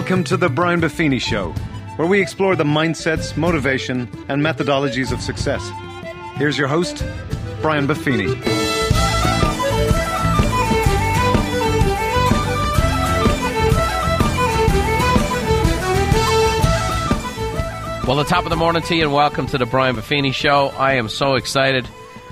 Welcome to the Brian Buffini Show, where we explore the mindsets, motivation, and methodologies of success. Here's your host, Brian Buffini. Well, the top of the morning to you, and welcome to the Brian Buffini Show. I am so excited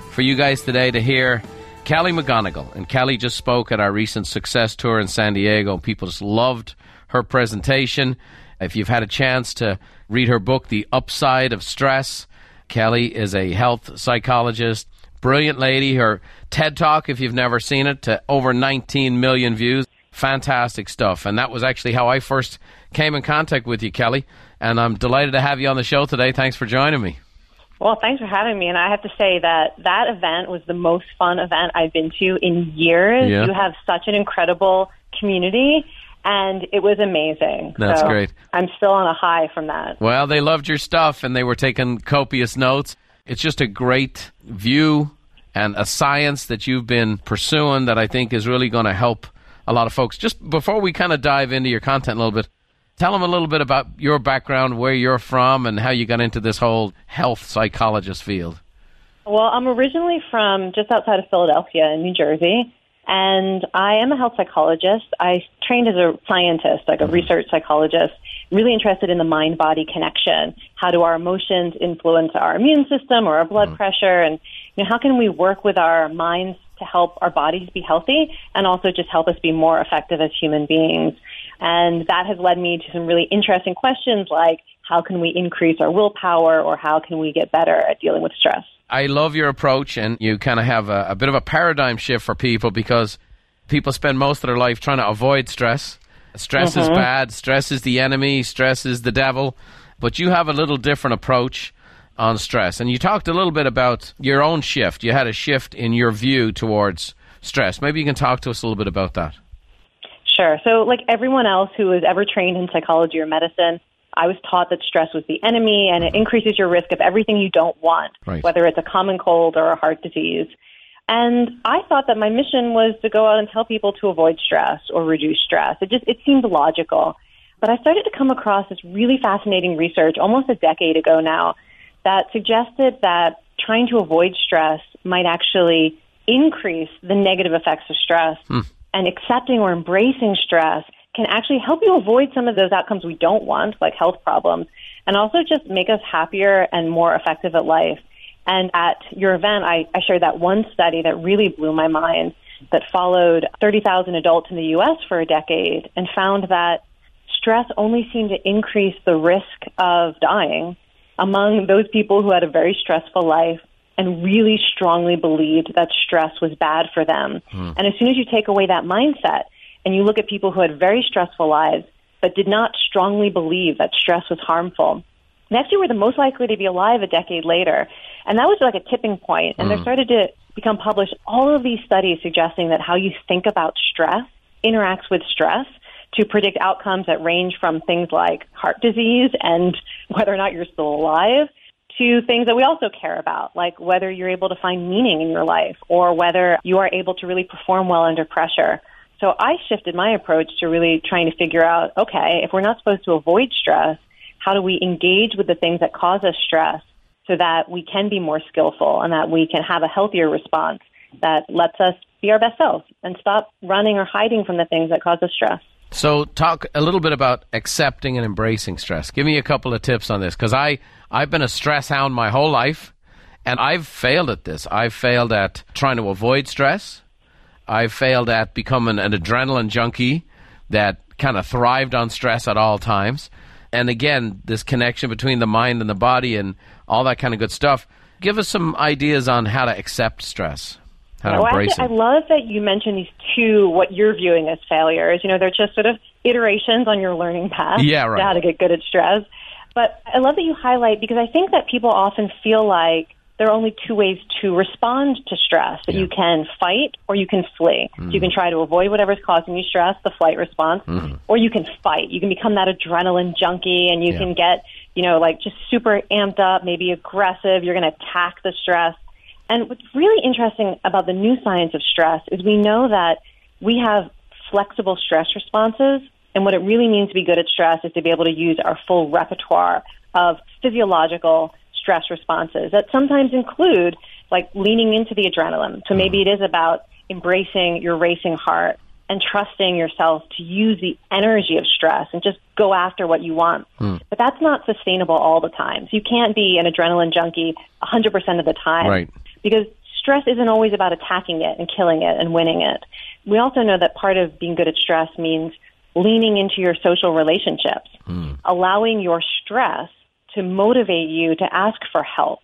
for you guys today to hear Kelly McGonigal. And Kelly just spoke at our recent success tour in San Diego. People just loved her presentation. If you've had a chance to read her book, The Upside of Stress, Kelly is a health psychologist, brilliant lady. Her TED Talk, if you've never seen it, to over 19 million views. Fantastic stuff. And that was actually how I first came in contact with you, Kelly. And I'm delighted to have you on the show today. Thanks for joining me. Well, thanks for having me. And I have to say that that event was the most fun event I've been to in years. Yeah. You have such an incredible community, and it was amazing. That's So great. I'm still on a high from that. Well, they loved your stuff and they were taking copious notes. It's just a great view and a science that you've been pursuing that I think is really going to help a lot of folks. Just before we kind of dive into your content a little bit, tell them a little bit about your background, where you're from, and how you got into this whole health psychologist field. Well, I'm originally from just outside of Philadelphia in New Jersey, and I am a health psychologist. I trained as a scientist, like a mm-hmm. research psychologist, really interested in the mind body connection. How do our emotions influence our immune system or our blood mm-hmm. pressure? And you know, how can we work with our minds to help our bodies be healthy and also just help us be more effective as human beings? And that has led me to some really interesting questions like how can we increase our willpower or how can we get better at dealing with stress? I love your approach, and you kind of have a, a bit of a paradigm shift for people because people spend most of their life trying to avoid stress. Stress is mm-hmm. bad, stress is the enemy, stress is the devil. But you have a little different approach on stress. And you talked a little bit about your own shift. You had a shift in your view towards stress. Maybe you can talk to us a little bit about that. Sure. So, like everyone else who was ever trained in psychology or medicine, I was taught that stress was the enemy and it increases your risk of everything you don't want, Right. whether it's a common cold or a heart disease. And I thought that my mission was to go out and tell people to avoid stress or reduce stress. It just it seemed logical. But I started to come across this really fascinating research almost a decade ago now that suggested that trying to avoid stress might actually increase the negative effects of stress hmm. and accepting or embracing stress can actually help you avoid some of those outcomes we don't want, like health problems, and also just make us happier and more effective at life. And at your event, I, I shared that one study that really blew my mind that followed 30,000 adults in the U.S. for a decade and found that stress only seemed to increase the risk of dying among those people who had a very stressful life and really strongly believed that stress was bad for them. Hmm. And as soon as you take away that mindset and you look at people who had very stressful lives but did not strongly believe that stress was harmful, they actually were the most likely to be alive a decade later. And that was like a tipping point. And there mm. started to become published all of these studies suggesting that how you think about stress interacts with stress to predict outcomes that range from things like heart disease and whether or not you're still alive to things that we also care about, like whether you're able to find meaning in your life or whether you are able to really perform well under pressure. So I shifted my approach to really trying to figure out okay, if we're not supposed to avoid stress, how do we engage with the things that cause us stress so that we can be more skillful and that we can have a healthier response that lets us be our best selves and stop running or hiding from the things that cause us stress? So, talk a little bit about accepting and embracing stress. Give me a couple of tips on this because I I've been a stress hound my whole life, and I've failed at this. I've failed at trying to avoid stress. I've failed at becoming an adrenaline junkie that kind of thrived on stress at all times. And again, this connection between the mind and the body and all that kind of good stuff. Give us some ideas on how to accept stress, how to Well, embrace I it. love that you mentioned these two, what you're viewing as failures. You know, they're just sort of iterations on your learning path Yeah, right. how to get good at stress. But I love that you highlight because I think that people often feel like there are only two ways to respond to stress that you can fight or you can flee. Mm-hmm. you can try to avoid whatever's causing you stress, the flight response, or you can fight. You can become that adrenaline junkie and you Yeah. can get, you know, like just super amped up, maybe aggressive. You're going to attack the stress. And what's really interesting about the new science of stress is we know that we have flexible stress responses And what it really means to be good at stress is to be able to use our full repertoire of physiological stress responses that sometimes include like leaning into the adrenaline. So maybe it is about embracing your racing heart and trusting yourself to use the energy of stress and just go after what you want. Mm. But that's not sustainable all the time. So you can't be an adrenaline junkie 100% of the time. Right. Because stress isn't always about attacking it and killing it and winning it. We also know that part of being good at stress means leaning into your social relationships, Mm. allowing your stress to motivate you to ask for help,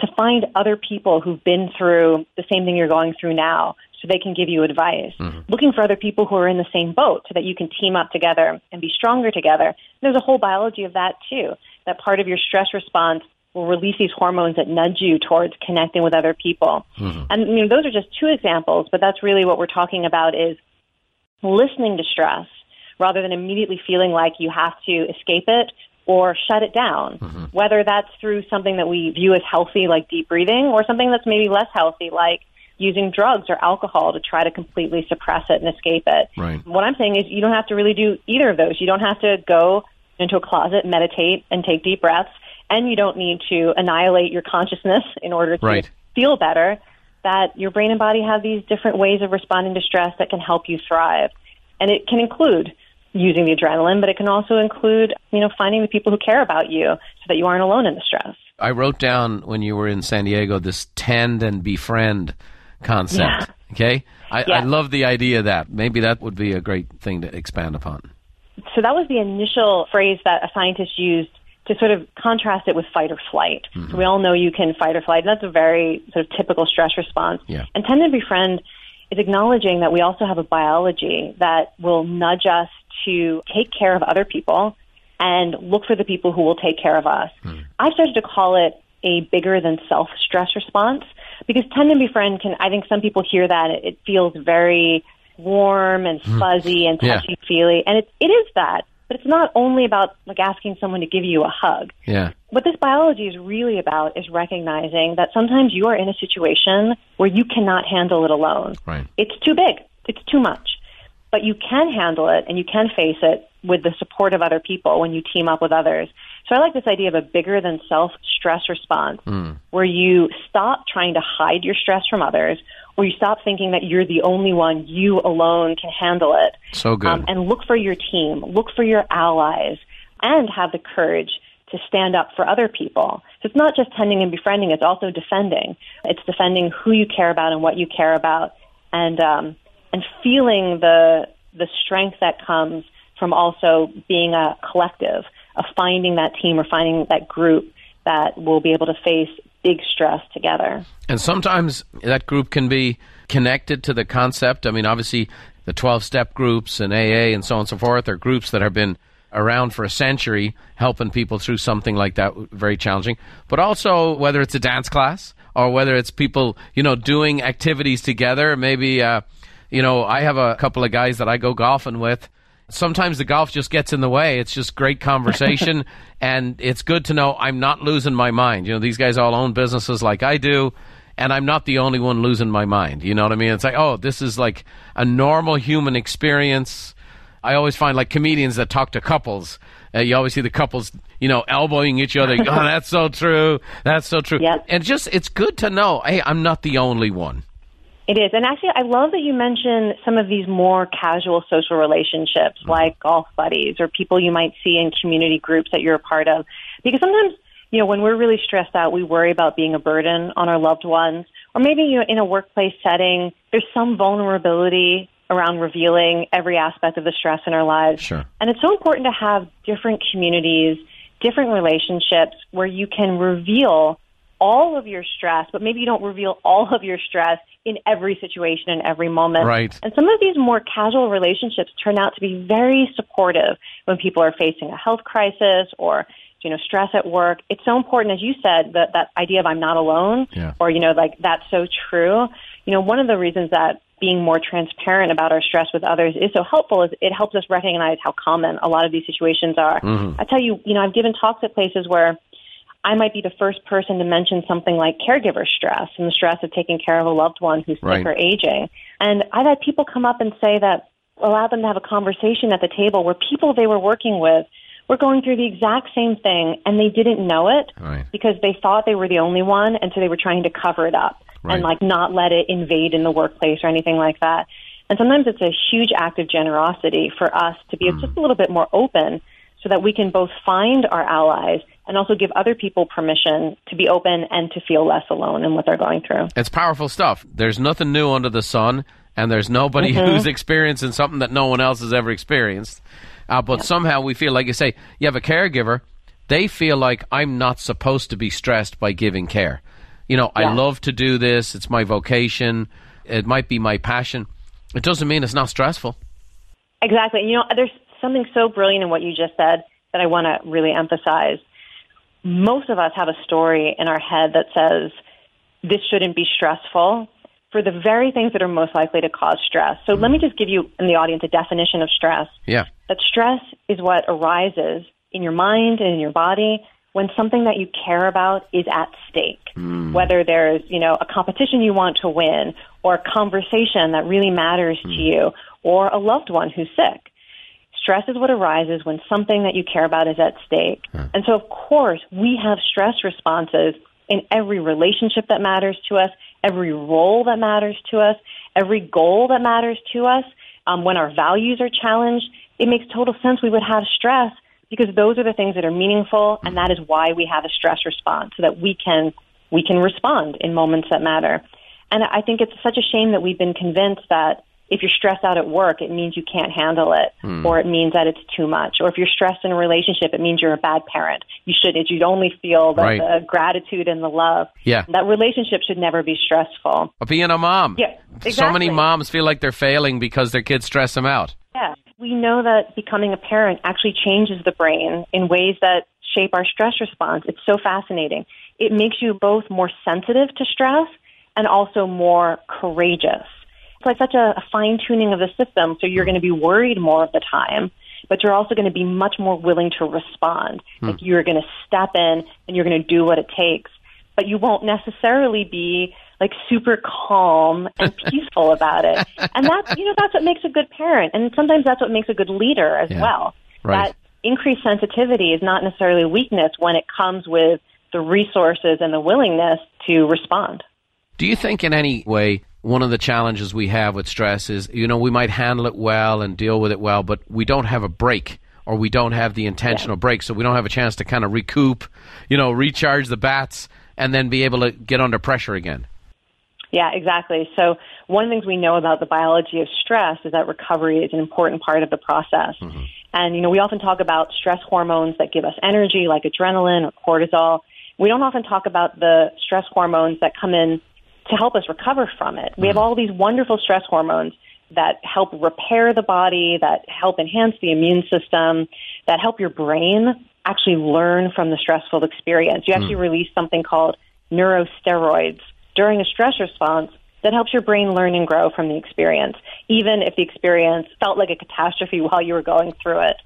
to find other people who've been through the same thing you're going through now so they can give you advice. Mm-hmm. Looking for other people who are in the same boat so that you can team up together and be stronger together. There's a whole biology of that too. That part of your stress response will release these hormones that nudge you towards connecting with other people. Mm-hmm. And you know, those are just two examples, but that's really what we're talking about is listening to stress rather than immediately feeling like you have to escape it or shut it down, mm-hmm. whether that's through something that we view as healthy, like deep breathing, or something that's maybe less healthy, like using drugs or alcohol to try to completely suppress it and escape it. Right. What I'm saying is you don't have to really do either of those. You don't have to go into a closet, meditate, and take deep breaths, and you don't need to annihilate your consciousness in order to Right. feel better. That your brain and body have these different ways of responding to stress that can help you thrive. And it can include using the adrenaline, but it can also include, you know, finding the people who care about you so that you aren't alone in the stress. I wrote down when you were in San Diego this tend and befriend concept. Yeah. Okay? I, I love the idea of that. Maybe that would be a great thing to expand upon. So that was the initial phrase that a scientist used to sort of contrast it with fight or flight. So mm-hmm. we all know you can fight or flight. That's a very sort of typical stress response. Yeah. And tend and befriend is acknowledging that we also have a biology that will nudge us to take care of other people and look for the people who will take care of us. Hmm. I've started to call it a bigger than self stress response because tend and befriend can, I think some people hear that, it, feels very warm and hmm. fuzzy and Yeah. touchy feely. And it, it is that, but it's not only about like asking someone to give you a hug. Yeah. What this biology is really about is recognizing that sometimes you are in a situation where you cannot handle it alone. Right. It's too big. It's too much. But you can handle it and you can face it with the support of other people when you team up with others. So I like this idea of a bigger than self stress response where you stop trying to hide your stress from others or you stop thinking that you're the only one, you alone can handle it. So good. Um, and look for your team, look for your allies, and have the courage to stand up for other people. So it's not just tending and befriending; it's also defending. It's defending who you care about and what you care about, and um, and feeling the the strength that comes from also being a collective, of finding that team or finding that group that will be able to face big stress together. And sometimes that group can be connected to the concept. I mean, obviously, the 12 step groups and AA and so on and so forth are groups that have been around for a century helping people through something like that, very challenging. But also, whether it's a dance class or whether it's people, you know, doing activities together, maybe, uh, you know, I have a couple of guys that I go golfing with. Sometimes the golf just gets in the way. It's just great conversation, and it's good to know I'm not losing my mind. You know, these guys all own businesses like I do, and I'm not the only one losing my mind. You know what I mean? It's like, oh, this is like a normal human experience. I always find like comedians that talk to couples. Uh, you always see the couples, you know, elbowing each other. oh, that's so true. That's so true. Yep. And just, it's good to know. Hey, I'm not the only one. It is. And actually, I love that you mention some of these more casual social relationships mm-hmm. like golf buddies or people you might see in community groups that you're a part of. Because sometimes, you know, when we're really stressed out, we worry about being a burden on our loved ones. Or maybe, you know, in a workplace setting, there's some vulnerability around revealing every aspect of the stress in our lives. Sure. And it's so important to have different communities, different relationships where you can reveal all of your stress, but maybe you don't reveal all of your stress in every situation in every moment. Right. And some of these more casual relationships turn out to be very supportive when people are facing a health crisis or you know stress at work. It's so important, as you said, that that idea of I'm not alone, Yeah. or you know like that's so true. You know, one of the reasons that being more transparent about our stress with others is so helpful is it helps us recognize how common a lot of these situations are. Mm-hmm. I tell you, you know, I've given talks at places where I might be the first person to mention something like caregiver stress and the stress of taking care of a loved one who's sick or aging. And I've had people come up and say that allow them to have a conversation at the table where people they were working with were going through the exact same thing and they didn't know it Right. because they thought they were the only one and so they were trying to cover it up Right. and like not let it invade in the workplace or anything like that. And sometimes it's a huge act of generosity for us to be hmm. just a little bit more open so that we can both find our allies and also give other people permission to be open and to feel less alone in what they're going through. It's powerful stuff. There's nothing new under the sun, and there's nobody who's experiencing something that no one else has ever experienced. Uh, but somehow we feel, like you say, you have a caregiver, they feel like I'm not supposed to be stressed by giving care. You know, I love to do this, it's my vocation, it might be my passion. It doesn't mean it's not stressful. Exactly. You know, there's something so brilliant in what you just said that I want to really emphasize. Most of us have a story in our head that says this shouldn't be stressful for the very things that are most likely to cause stress. So let me just give you in the audience a definition of stress. Yeah. That stress is what arises in your mind and in your body when something that you care about is at stake. Hmm. Whether there's, you know, a competition you want to win or a conversation that really matters to hmm. you or a loved one who's sick. Stress is what arises when something that you care about is at stake. And so, of course, we have stress responses in every relationship that matters to us, every role that matters to us, every goal that matters to us. Um, when our values are challenged, it makes total sense we would have stress because those are the things that are meaningful, and that is why we have a stress response so that we can we can respond in moments that matter. And I think it's such a shame that we've been convinced that if you're stressed out at work, it means you can't handle it, hmm. or it means that it's too much. Or if you're stressed in a relationship, it means you're a bad parent. You should it should only feel the, Right. the gratitude and the love. Yeah. That relationship should never be stressful. Or being a mom. Yeah, exactly. So many moms feel like they're failing because their kids stress them out. Yeah. We know that becoming a parent actually changes the brain in ways that shape our stress response. It's so fascinating. It makes you both more sensitive to stress and also more courageous. It's like such a, a fine tuning of the system, so you're going to be worried more of the time, but you're also going to be much more willing to respond. Hmm. Like you're going to step in and you're going to do what it takes, but you won't necessarily be like super calm and peaceful about it. And that's you know that's what makes a good parent, and sometimes that's what makes a good leader as Yeah. well. Right. That increased sensitivity is not necessarily weakness when it comes with the resources and the willingness to respond. Do you think in any way one of the challenges we have with stress is, you know, we might handle it well and deal with it well, but we don't have a break or we don't have the intentional break, so we don't have a chance to kind of recoup, you know, recharge the bats and then be able to get under pressure again. Yeah, exactly. So one of the things we know about the biology of stress is that recovery is an important part of the process. Mm-hmm. And you know, we often talk about stress hormones that give us energy, like adrenaline or cortisol. We don't often talk about the stress hormones that come in to help us recover from it. We have mm-hmm. all these wonderful stress hormones that help repair the body, that help enhance the immune system, that help your brain actually learn from the stressful experience. You actually mm. release something called neurosteroids during a stress response that helps your brain learn and grow from the experience, even if the experience felt like a catastrophe while you were going through it.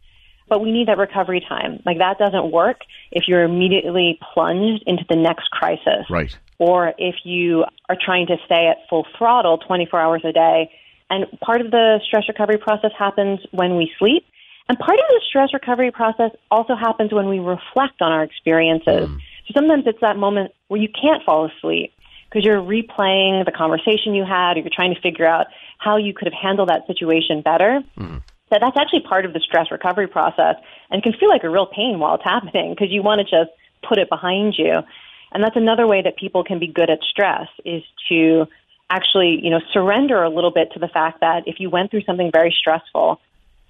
But we need that recovery time. Like that doesn't work if you're immediately plunged into the next crisis Right. Or if you are trying to stay at full throttle 24 hours a day. And part of the stress recovery process happens when we sleep. And part of the stress recovery process also happens when we reflect on our experiences. Mm. So sometimes it's that moment where you can't fall asleep because you're replaying the conversation you had or you're trying to figure out how you could have handled that situation better. Mm. That that's actually part of the stress recovery process and can feel like a real pain while it's happening because you want to just put it behind you. And that's another way that people can be good at stress is to actually, you know, surrender a little bit to the fact that if you went through something very stressful,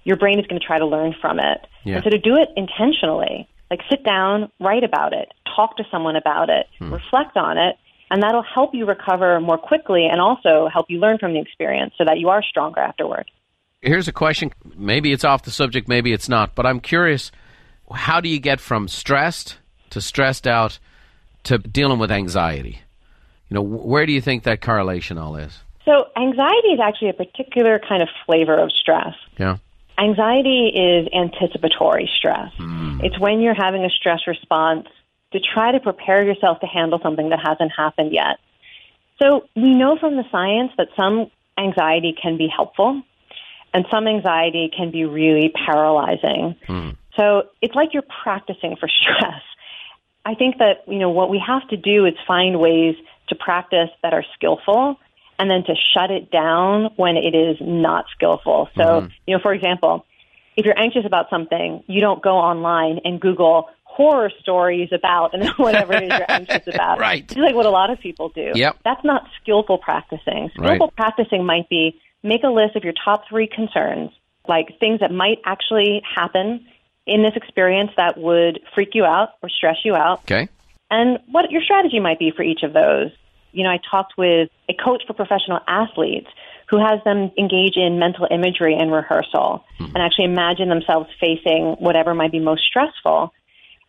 your brain is going to try to learn from it. Yeah. And so to do it intentionally, like sit down, write about it, talk to someone about it, hmm. reflect on it, and that'll help you recover more quickly and also help you learn from the experience so that you are stronger afterward. Here's a question. Maybe it's off the subject, maybe it's not, but I'm curious how do you get from stressed to stressed out to dealing with anxiety? You know, where do you think that correlation all is? So anxiety is actually a particular kind of flavor of stress. Yeah. Anxiety is anticipatory stress. Hmm. It's when you're having a stress response to try to prepare yourself to handle something that hasn't happened yet. So we know from the science that some anxiety can be helpful. And some anxiety can be really paralyzing. Hmm. So it's like you're practicing for stress. I think that, you know, what we have to do is find ways to practice that are skillful and then to shut it down when it is not skillful. So, mm-hmm. you know, for example, if you're anxious about something, you don't go online and Google horror stories about and whatever it is you're anxious about. Right. It's like what a lot of people do. Yep. That's not skillful practicing. Right. Skillful practicing might be make a list of your top three concerns, like things that might actually happen in this experience that would freak you out or stress you out, Okay. and what your strategy might be for each of those. You know, I talked with a coach for professional athletes who has them engage in mental imagery and rehearsal hmm. and actually imagine themselves facing whatever might be most stressful.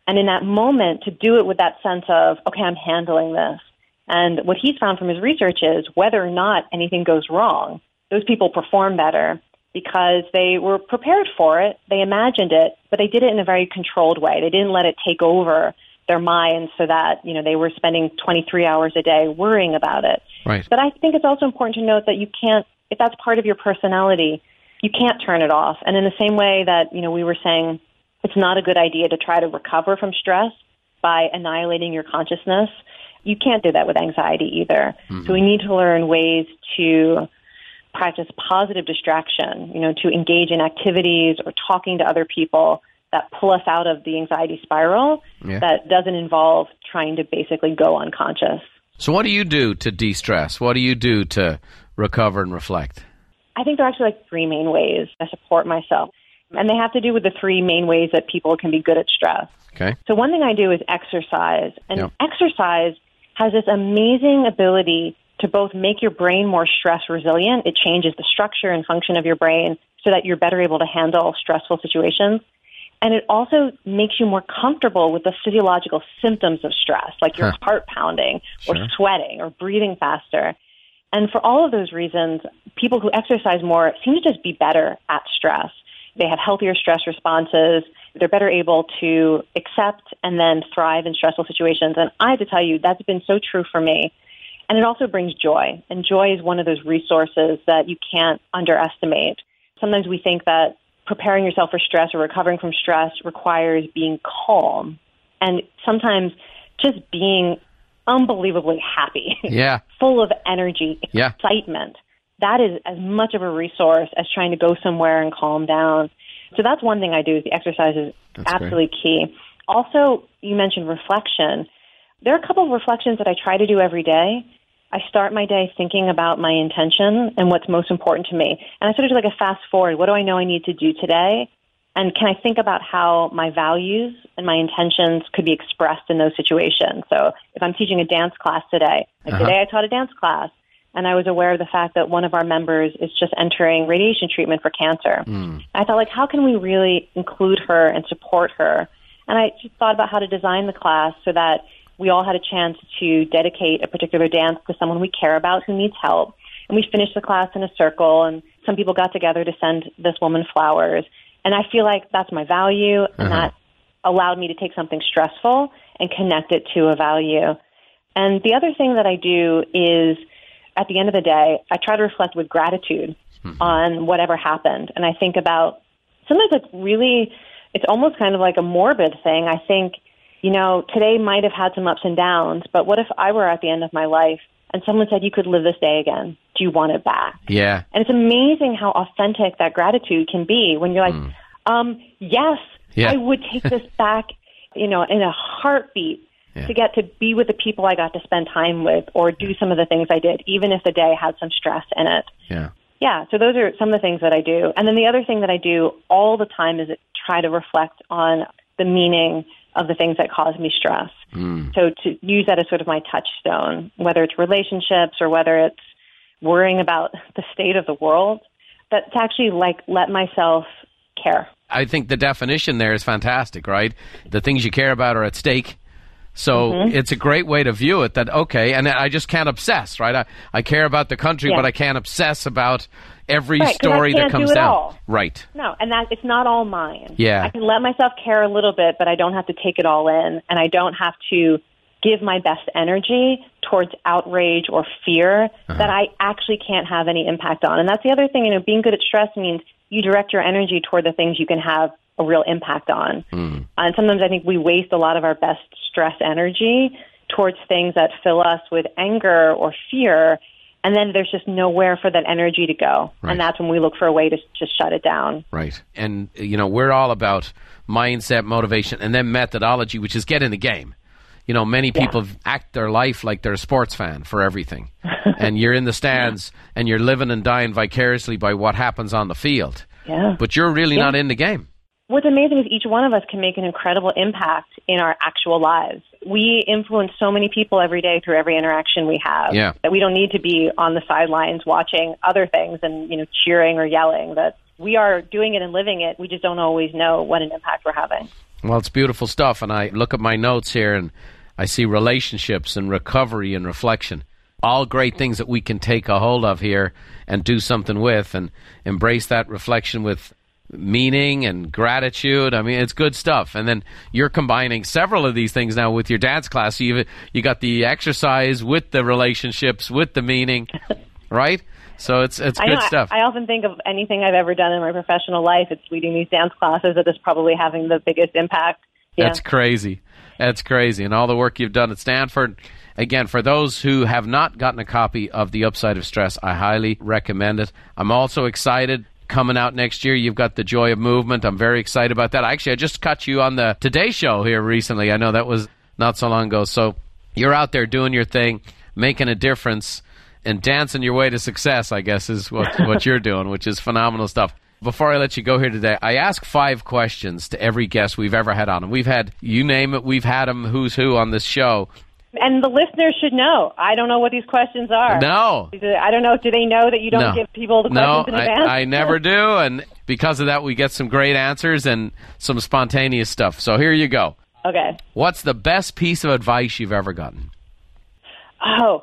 And in that moment, to do it with that sense of, okay, I'm handling this. And what he's found from his research is whether or not anything goes wrong, those people perform better because they were prepared for it, they imagined it, but they did it in a very controlled way. They didn't let it take over their minds so that, you know, they were spending 23 hours a day worrying about it. Right. But I think it's also important to note that you can't, if that's part of your personality, you can't turn it off. And in the same way that, you know, we were saying it's not a good idea to try to recover from stress by annihilating your consciousness, you can't do that with anxiety either. So we mm-hmm. need to learn ways to practice positive distraction, you know, to engage in activities or talking to other people that pull us out of the anxiety spiral Yeah. that doesn't involve trying to basically go unconscious. So, what do you do to de stress? What do you do to recover and reflect? I think there are actually like three main ways I support myself. And they have to do with the three main ways that people can be good at stress. Okay. So one thing I do is exercise. And Yep. exercise has this amazing ability to both make your brain more stress resilient. It changes the structure and function of your brain so that you're better able to handle stressful situations. And it also makes you more comfortable with the physiological symptoms of stress, like your Huh. heart pounding or Sure. sweating or breathing faster. And for all of those reasons, people who exercise more seem to just be better at stress. They have healthier stress responses. They're better able to accept and then thrive in stressful situations. And I have to tell you, that's been so true for me. And it also brings joy. And joy is one of those resources that you can't underestimate. Sometimes we think that preparing yourself for stress or recovering from stress requires being calm. And sometimes just being unbelievably happy, Yeah. full of energy, Yeah. excitement. That is as much of a resource as trying to go somewhere and calm down. So that's one thing I do. The exercise is That's absolutely key. Also, you mentioned reflection. There are a couple of reflections that I try to do every day. I start my day thinking about my intention and what's most important to me. And I sort of do like a fast forward. What do I know I need to do today? And can I think about how my values and my intentions could be expressed in those situations? So if I'm teaching a dance class today, like Uh-huh. today I taught a dance class and I was aware of the fact that one of our members is just entering radiation treatment for cancer. I thought, like, how can we really include her and support her? And I just thought about how to design the class so that we all had a chance to dedicate a particular dance to someone we care about who needs help. And we finished the class in a circle, and some people got together to send this woman flowers. And I feel like that's my value, and uh-huh. that allowed me to take something stressful and connect it to a value. And the other thing that I do is at the end of the day, I try to reflect with gratitude hmm. on whatever happened. And I think about sometimes it's really, it's almost kind of like a morbid thing. I think, you know, today might have had some ups and downs, but what if I were at the end of my life and someone said, you could live this day again? Do you want it back? Yeah. And it's amazing how authentic that gratitude can be when you're like, um, yes, Yeah. I would take this back, you know, in a heartbeat Yeah. to get to be with the people I got to spend time with or do some of the things I did, even if the day had some stress in it. Yeah. Yeah, so those are some of the things that I do. And then the other thing that I do all the time is try to reflect on the meaning of the things that cause me stress. Hmm. So to use that as sort of my touchstone, whether it's relationships or whether it's worrying about the state of the world, that to actually like let myself care. I think the definition there is fantastic, right? The things you care about are at stake. So Mm-hmm. it's a great way to view it that, okay, and I just can't obsess, right? I, I care about the country, Yeah. but I can't obsess about every Right, story that comes all. Right. No, and that it's not all mine. Yeah. I can let myself care a little bit, but I don't have to take it all in, and I don't have to give my best energy towards outrage or fear Uh-huh. that I actually can't have any impact on. And that's the other thing. You know, being good at stress means you direct your energy toward the things you can have a real impact on. Mm. And sometimes I think we waste a lot of our best stress energy towards things that fill us with anger or fear. And then there's just nowhere for that energy to go. Right. And that's when we look for a way to just shut it down. Right. And, you know, we're all about mindset, motivation, and then methodology, which is get in the game. You know, many people yeah. act their life like they're a sports fan for everything. and you're in the stands yeah. and you're living and dying vicariously by what happens on the field. Yeah. But you're really yeah. not in the game. What's amazing is each one of us can make an incredible impact in our actual lives. We influence so many people every day through every interaction we have yeah. that we don't need to be on the sidelines watching other things and you know cheering or yelling. That we are doing it and living it. We just don't always know what an impact we're having. Well, it's beautiful stuff, and I look at my notes here and I see relationships and recovery and reflection. All great things that we can take a hold of here and do something with and embrace that reflection with meaning and gratitude. I mean, it's good stuff. And then you're combining several of these things now with your dance class. You you got the exercise with the relationships with the meaning, right? So it's it's good know, stuff. I, I, often think of anything I've ever done in my professional life. It's leading these dance classes that is probably having the biggest impact. Yeah. That's crazy. That's crazy. And all the work you've done at Stanford. Again, for those who have not gotten a copy of The Upside of Stress, I highly recommend it. I'm also excited coming out next year. You've got the Joy of Movement. I'm very excited about that. Actually, I just caught you on the Today Show here recently. I know that was not so long ago. So you're out there doing your thing, making a difference, and dancing your way to success. I guess is what what you're doing, which is phenomenal stuff. Before I let you go here today, I ask five questions to every guest we've ever had on. And we've had, you name it, we've had them who's who on this show. And the listeners should know. I don't know what these questions are. No. I don't know. Do they know that you don't no. give people the no, questions in advance? I, I never do. And because of that, we get some great answers and some spontaneous stuff. So here you go. Okay. What's the best piece of advice you've ever gotten? Oh,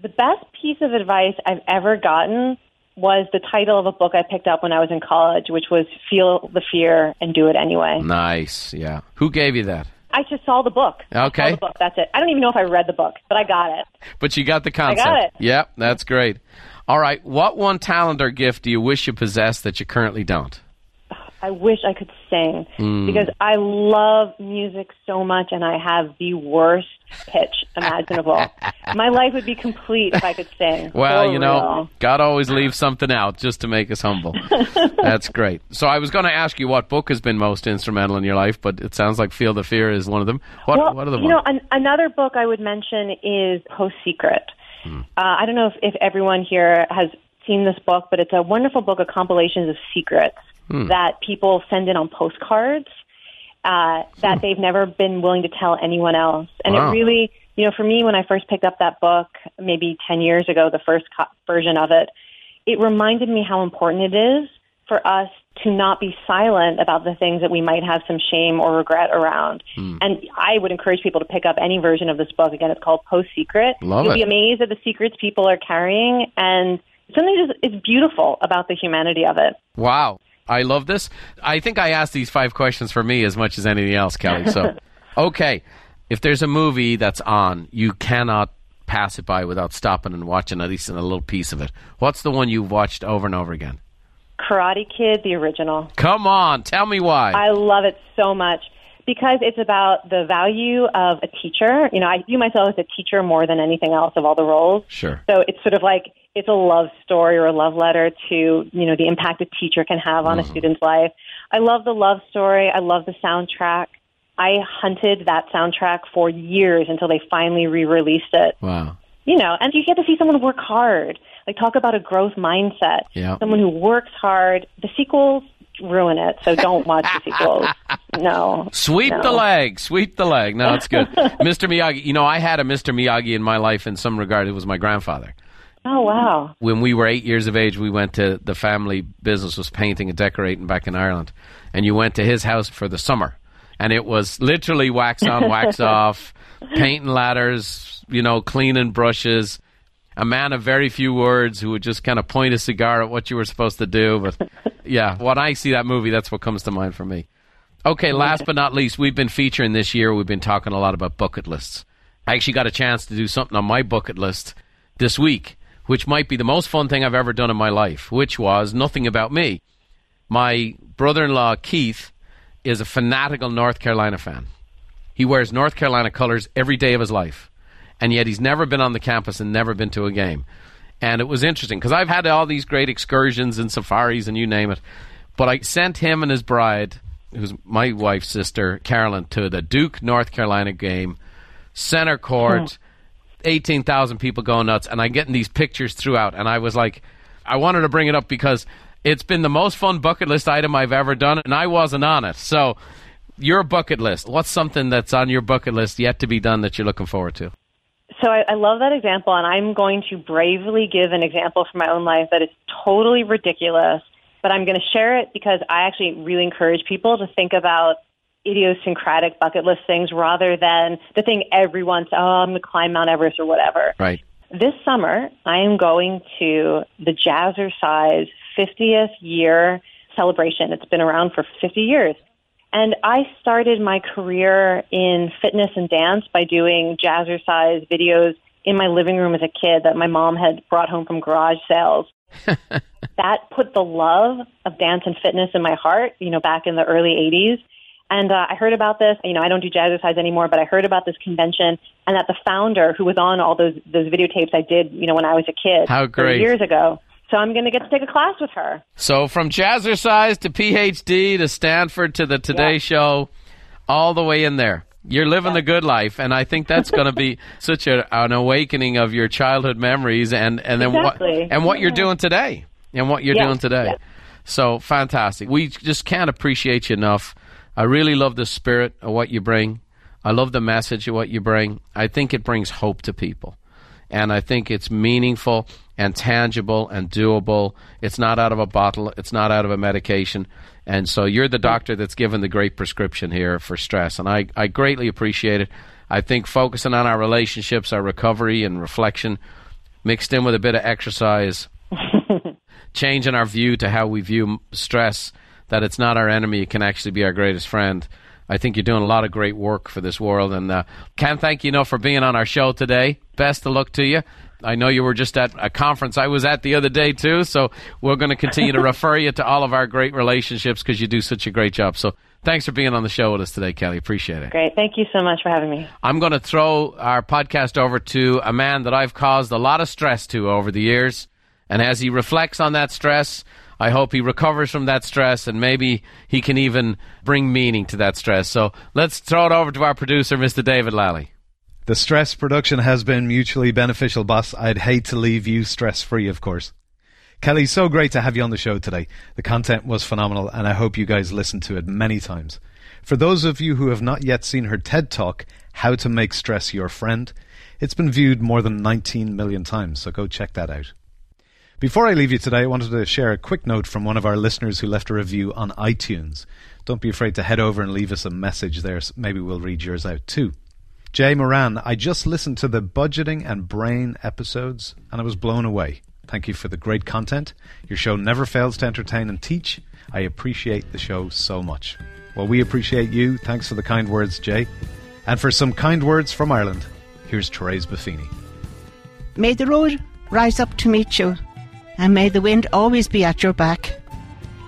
the best piece of advice I've ever gotten was the title of a book I picked up when I was in college, which was Feel the Fear and Do It Anyway. Nice. Yeah. Who gave you that? I just saw the book. Okay. The book. That's it. I don't even know if I read the book, but I got it. But you got the concept. I got it. Yep, that's great. All right. What one talent or gift do you wish you possessed that you currently don't? I wish I could sing mm. because I love music so much and I have the worst pitch imaginable. My life would be complete if I could sing. Well, you know, real. God always leaves something out just to make us humble. That's great. So I was going to ask you what book has been most instrumental in your life, but it sounds like Feel the Fear is one of them. What, well, what are the you know, an, another book I would mention is Post Secret. Hmm. Uh, I don't know if, if everyone here has seen this book, but it's a wonderful book of compilations of secrets hmm. that people send in on postcards uh, that hmm. they've never been willing to tell anyone else. And wow. it really, you know, for me, when I first picked up that book, maybe 10 years ago, the first co- version of it, it reminded me how important it is for us to not be silent about the things that we might have some shame or regret around. Hmm. And I would encourage people to pick up any version of this book. Again, it's called Post Secret. Love You'll it. be amazed at the secrets people are carrying and something just is beautiful about the humanity of it. Wow. I love this. I think I asked these five questions for me as much as anything else, Kelly. So, okay, if there's a movie that's on, you cannot pass it by without stopping and watching at least a little piece of it. What's the one you've watched over and over again? Karate Kid, the original. Come on, tell me why. I love it so much because it's about the value of a teacher. You know, I view myself as a teacher more than anything else of all the roles. Sure. So it's sort of like it's a love story or a love letter to you know the impact a teacher can have on mm. a student's life. I love the love story. I love the soundtrack. I hunted that soundtrack for years until they finally re-released it. Wow. You know, and you get to see someone work hard. Like talk about a growth mindset. Yeah. Someone who works hard. The sequels ruin it, so don't watch the sequels. No. Sweep no. the leg. Sweep the leg. No, it's good. Mr. Miyagi. You know, I had a Mr. Miyagi in my life in some regard. It was my grandfather. Oh wow! When we were eight years of age, we went to the family business was painting and decorating back in Ireland, and you went to his house for the summer, and it was literally wax on, wax off, painting ladders, you know, cleaning brushes. A man of very few words who would just kind of point a cigar at what you were supposed to do. But yeah, when I see that movie, that's what comes to mind for me. Okay, last but not least, we've been featuring this year. We've been talking a lot about bucket lists. I actually got a chance to do something on my bucket list this week which might be the most fun thing I've ever done in my life, which was nothing about me. My brother in law, Keith, is a fanatical North Carolina fan. He wears North Carolina colors every day of his life. And yet he's never been on the campus and never been to a game. And it was interesting because I've had all these great excursions and safaris and you name it. But I sent him and his bride, who's my wife's sister, Carolyn, to the Duke, North Carolina game, center court, oh. 18,000 people going nuts. And I'm getting these pictures throughout. And I was like, I wanted to bring it up because it's been the most fun bucket list item I've ever done, and I wasn't on it. So, your bucket list, what's something that's on your bucket list yet to be done that you're looking forward to? So I, I love that example, and I'm going to bravely give an example from my own life that is totally ridiculous, but I'm going to share it because I actually really encourage people to think about idiosyncratic bucket list things rather than the thing everyone's, oh, I'm going to climb Mount Everest or whatever. Right. This summer, I am going to the Jazzercise 50th year celebration. It's been around for 50 years. And I started my career in fitness and dance by doing jazzercise videos in my living room as a kid that my mom had brought home from garage sales. that put the love of dance and fitness in my heart, you know, back in the early 80s. And uh, I heard about this. You know, I don't do jazzercise anymore, but I heard about this convention and that the founder, who was on all those those videotapes I did, you know, when I was a kid, How great. years ago. So I'm going to get to take a class with her. So from jazzercise to PhD to Stanford to the Today Yeah. Show, all the way in there. You're living the good life, and I think that's going to be such a, an awakening of your childhood memories, and and then Exactly. what and what you're doing today, and what you're Yeah. doing today. Yeah. So fantastic. We just can't appreciate you enough. I really love the spirit of what you bring. I love the message of what you bring. I think it brings hope to people. And I think it's meaningful and tangible and doable. It's not out of a bottle, it's not out of a medication. And so you're the doctor that's given the great prescription here for stress. And I, I greatly appreciate it. I think focusing on our relationships, our recovery and reflection, mixed in with a bit of exercise, changing our view to how we view stress, that it's not our enemy, it can actually be our greatest friend. I think you're doing a lot of great work for this world, and uh, can't thank you enough for being on our show today. Best of luck to you. I know you were just at a conference I was at the other day too, so we're going to continue to refer you to all of our great relationships because you do such a great job. So thanks for being on the show with us today, Kelly. Appreciate it. Great. Thank you so much for having me. I'm going to throw our podcast over to a man that I've caused a lot of stress to over the years. And as he reflects on that stress, I hope he recovers from that stress and maybe he can even bring meaning to that stress. So let's throw it over to our producer, Mr. David Lally. The stress production has been mutually beneficial, boss. I'd hate to leave you stress free, of course. Kelly, so great to have you on the show today. The content was phenomenal, and I hope you guys listened to it many times. For those of you who have not yet seen her TED Talk, How to Make Stress Your Friend, it's been viewed more than 19 million times, so go check that out. Before I leave you today, I wanted to share a quick note from one of our listeners who left a review on iTunes. Don't be afraid to head over and leave us a message there. Maybe we'll read yours out too. Jay Moran, I just listened to the budgeting and brain episodes and I was blown away. Thank you for the great content. Your show never fails to entertain and teach. I appreciate the show so much. Well, we appreciate you. Thanks for the kind words, Jay. And for some kind words from Ireland, here's Therese Buffini. May the road rise up to meet you, and may the wind always be at your back.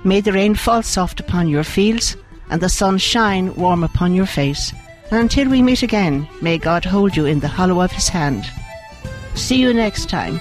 May the rain fall soft upon your fields, and the sun shine warm upon your face. And until we meet again, may God hold you in the hollow of his hand. See you next time.